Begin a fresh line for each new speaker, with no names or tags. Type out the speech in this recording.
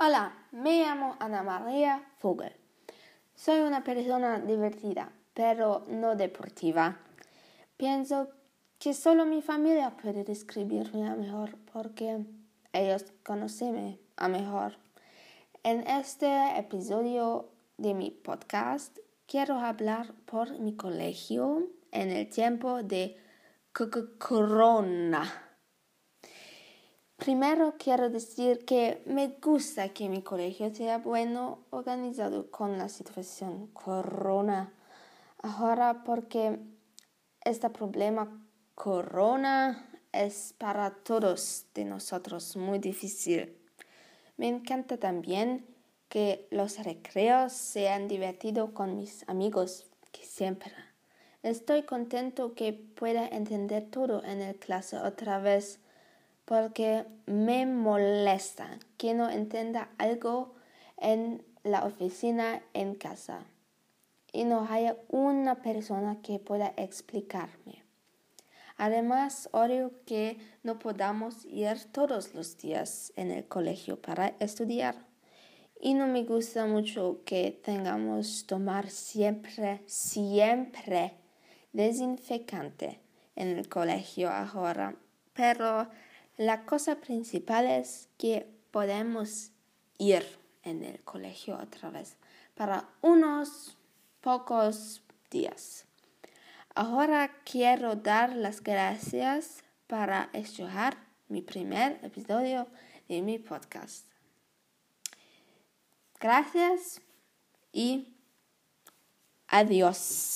Hola, me llamo Ana María Vogel. Soy una persona divertida, pero no deportiva. Pienso que solo mi familia puede describirme a mejor porque ellos conocen a mejor. En este episodio de mi podcast quiero hablar por mi colegio en el tiempo de corona. Primero quiero decir que me gusta que mi colegio sea bueno organizado con la situación corona. Ahora porque este problema corona es para todos de nosotros muy difícil. Me encanta también que los recreos sean divertidos con mis amigos que siempre. Estoy contento que pueda entender todo en el clase otra vez porque me molesta que no entienda algo en la oficina en casa y no haya una persona que pueda explicarme. Además, odio que no podamos ir todos los días en el colegio para estudiar. Y no me gusta mucho que tengamos tomar siempre, siempre desinfectante en el colegio ahora. Pero la cosa principal es que podemos ir en el colegio otra vez para unos pocos días. Ahora quiero dar las gracias para escuchar mi primer episodio de mi podcast. Gracias y adiós.